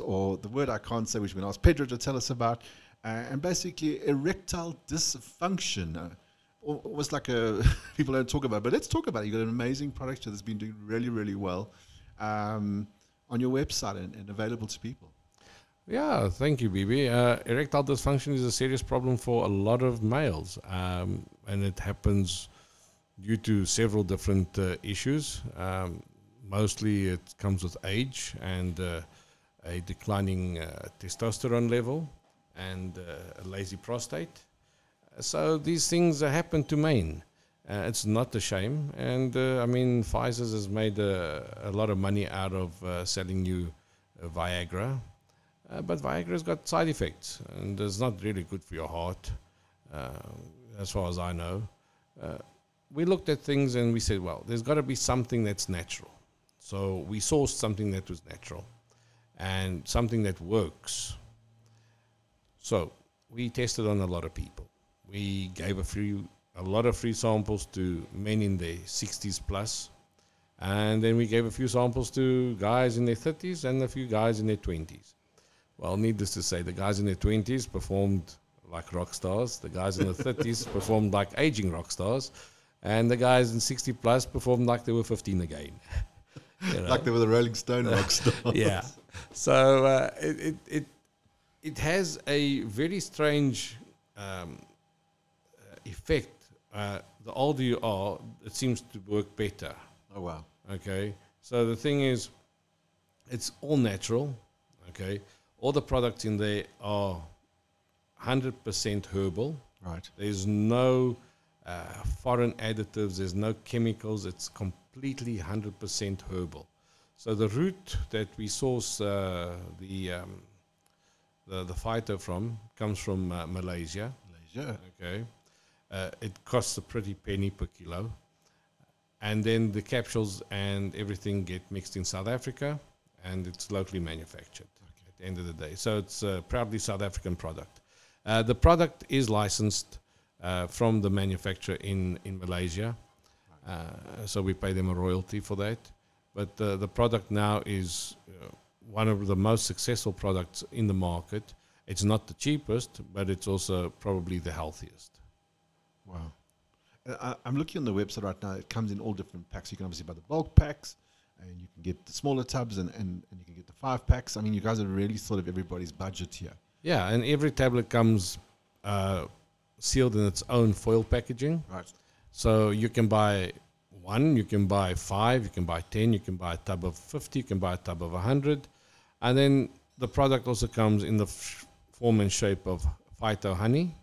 or the word I can't say, which we're going to ask Pedro to tell us about, uh, and basically erectile dysfunction. Uh, almost like a people don't talk about, it, but let's talk about it. You've got an amazing product that's been doing really, really well um, on your website and, and available to people. Yeah, thank you, Bibi. Uh, erectile dysfunction is a serious problem for a lot of males, um, and it happens due to several different uh, issues. Um, mostly, it comes with age and uh, a declining uh, testosterone level and uh, a lazy prostate. So these things happen to men. Uh, it's not a shame, and uh, I mean, Pfizer has made a, lot of money out of uh, selling you Viagra. But Viagra's got side effects, and it's not really good for your heart, as far as I know. We looked at things and we said, well, there's got to be something that's natural. So we sourced something that was natural and something that works. So we tested on a lot of people. We gave a few, a lot of free samples to men in their 60s plus, and then we gave a few samples to guys in their 30s and a few guys in their 20s. Well, needless to say, the guys in their 20s performed like rock stars. The guys in the 30s performed like aging rock stars. And the guys in 60 plus performed like they were 15 again. You know? Like they were the Rolling Stone rock stars. yeah. So uh, it, it, it, it has a very strange um, uh, effect. Uh, the older you are, it seems to work better. Oh, wow. Okay. So the thing is, it's all natural. Okay. All the products in there are 100% herbal. Right. There's no uh, foreign additives. There's no chemicals. It's completely 100% herbal. So the root that we source uh, the, um, the the phyto from comes from uh, Malaysia. Malaysia. Okay, uh, it costs a pretty penny per kilo, and then the capsules and everything get mixed in South Africa, and it's locally manufactured. At the end of the day, so it's a proudly South African product. Uh, the product is licensed uh, from the manufacturer in in Malaysia, uh, so we pay them a royalty for that. But uh, the product now is uh, one of the most successful products in the market. It's not the cheapest, but it's also probably the healthiest. Wow. Uh, I, I'm looking on the website right now. It comes in all different packs. You can obviously buy the bulk packs, and you can get the smaller tubs, and, and, and you can get the five packs. I mean, you guys are really sort of everybody's budget here. Yeah, and every tablet comes uh, sealed in its own foil packaging. Right. So you can buy one, you can buy five, you can buy 10, you can buy a tub of 50, you can buy a tub of 100. And then the product also comes in the f- form and shape of phyto honey,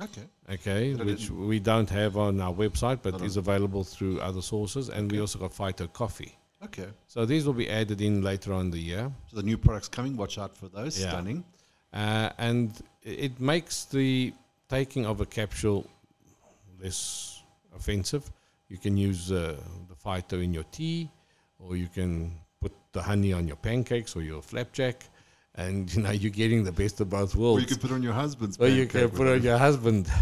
Okay. okay, which we don't have on our website but is available through other sources. And we also got phyto coffee. Okay. So these will be added in later on in the year. So the new products coming. Watch out for those. Yeah. Stunning. Uh, and it makes the taking of a capsule less offensive. You can use uh, the phyto in your tea, or you can put the honey on your pancakes or your flapjack, and you know you're getting the best of both Or worlds. you can put on your husband's. Or you can put on your husband.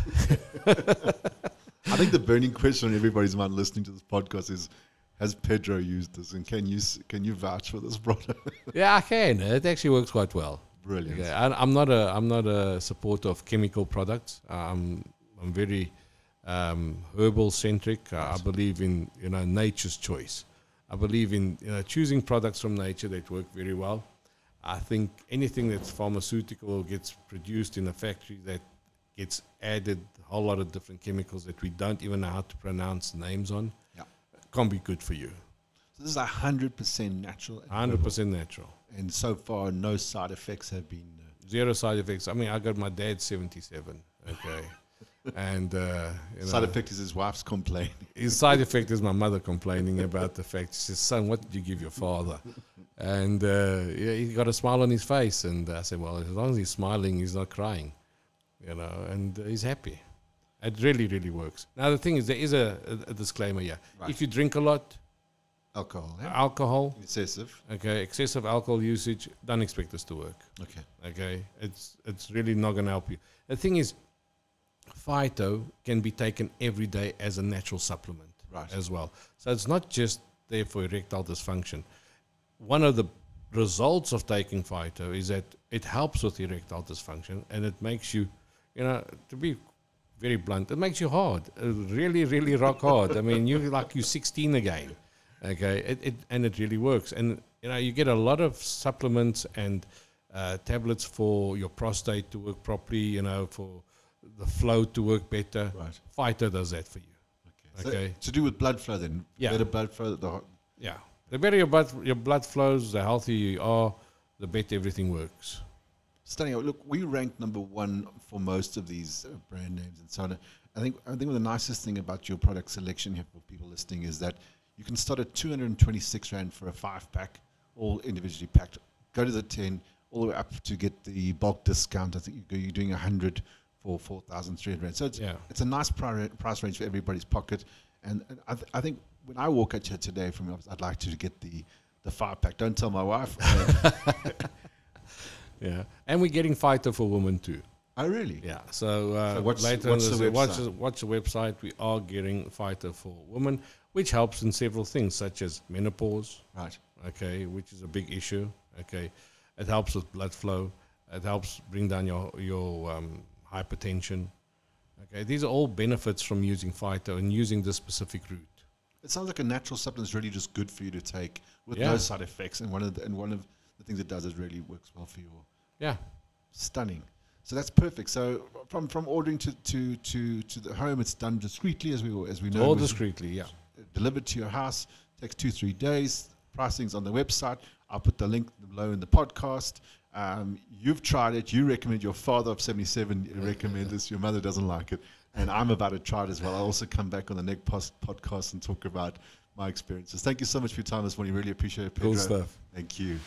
I think the burning question on everybody's mind listening to this podcast is: Has Pedro used this, and can you can you vouch for this product? yeah, I can. It actually works quite well. Brilliant. Okay, I, I'm not a I'm not a supporter of chemical products. I'm I'm very um, herbal centric. I, I believe in you know nature's choice. I believe in you know choosing products from nature that work very well. I think anything that's pharmaceutical or gets produced in a factory that gets added a whole lot of different chemicals that we don't even know how to pronounce names on Yeah. can't be good for you. So this is hundred percent natural. Hundred percent natural. And so far, no side effects have been. Uh, zero side effects. I mean, I got my dad 77. Okay. And, uh, you side know, effect is his wife's complaining. his side effect is my mother complaining about the fact. She says, son, what did you give your father? And uh, yeah, he got a smile on his face. And I said, well, as long as he's smiling, he's not crying, you know, and uh, he's happy. It really, really works. Now, the thing is, there is a, a, a disclaimer here. Right. If you drink a lot, Alcohol. Yeah? alcohol, Excessive. okay, excessive alcohol usage, don't expect this to work. Okay. Okay, it's it's really not going to help you. The thing is, phyto can be taken every day as a natural supplement Right. as well. So it's not just there for erectile dysfunction. One of the results of taking Phyto is that it helps with erectile dysfunction and it makes you, you know, to be very blunt, it makes you hard, uh, really, really rock hard. I mean, you're like you're 16 again, okay? It, it and it really works, and you know, you get a lot of supplements and uh, tablets for your prostate to work properly, you know, for the flow to work better. Right. Phyto does that for you. So Okay. to do with blood flow, then Yeah. better blood flow. The, ho- Yeah. The better your blood, your blood flows, the healthier you are, the better everything works. stunning. Look, we ranked number one for most of these uh, brand names and so on. I think I think the nicest thing about your product selection here for people listening is that you can start at 226 rand for a five pack, all individually packed. Go to the 10, all the way up to get the bulk discount. I think you're doing 100 for 4,300 rand. So it's Yeah. it's a nice pri- price range for everybody's pocket. And, and I, th- I think when I walk at you today from your office, I'd like to get the the five pack. Don't tell my wife. Yeah. And we're getting Phyto for women too. oh, really? Yeah. So, uh, So what's- later what's on, the watch, the- watch the website. We are getting Phyto for women, which helps in several things, such as menopause, Right. okay, which is a big issue. Okay. It helps with blood flow. It helps bring down your, your um, hypertension. Okay. These are all benefits from using Phyto and using this specific root. It sounds like a natural supplement is really just good for you to take with Yeah. no side effects. And one of the, and one of the things it does is really works well for your Yeah. stunning. So that's perfect. So from from ordering to to to, to the home, it's done discreetly as we as we know. All discreetly. Yeah. delivered to your house. Takes two three days. Pricing's on the website. I'll put the link below in the podcast. Um, you've tried it. You recommend your father of 77 recommend this. Your mother doesn't like it. And I'm about to try it as well. I'll also come back on the next pos- podcast and talk about my experiences. Thank you so much for your time this morning. Really appreciate it, Pedro. Cool stuff. Thank you.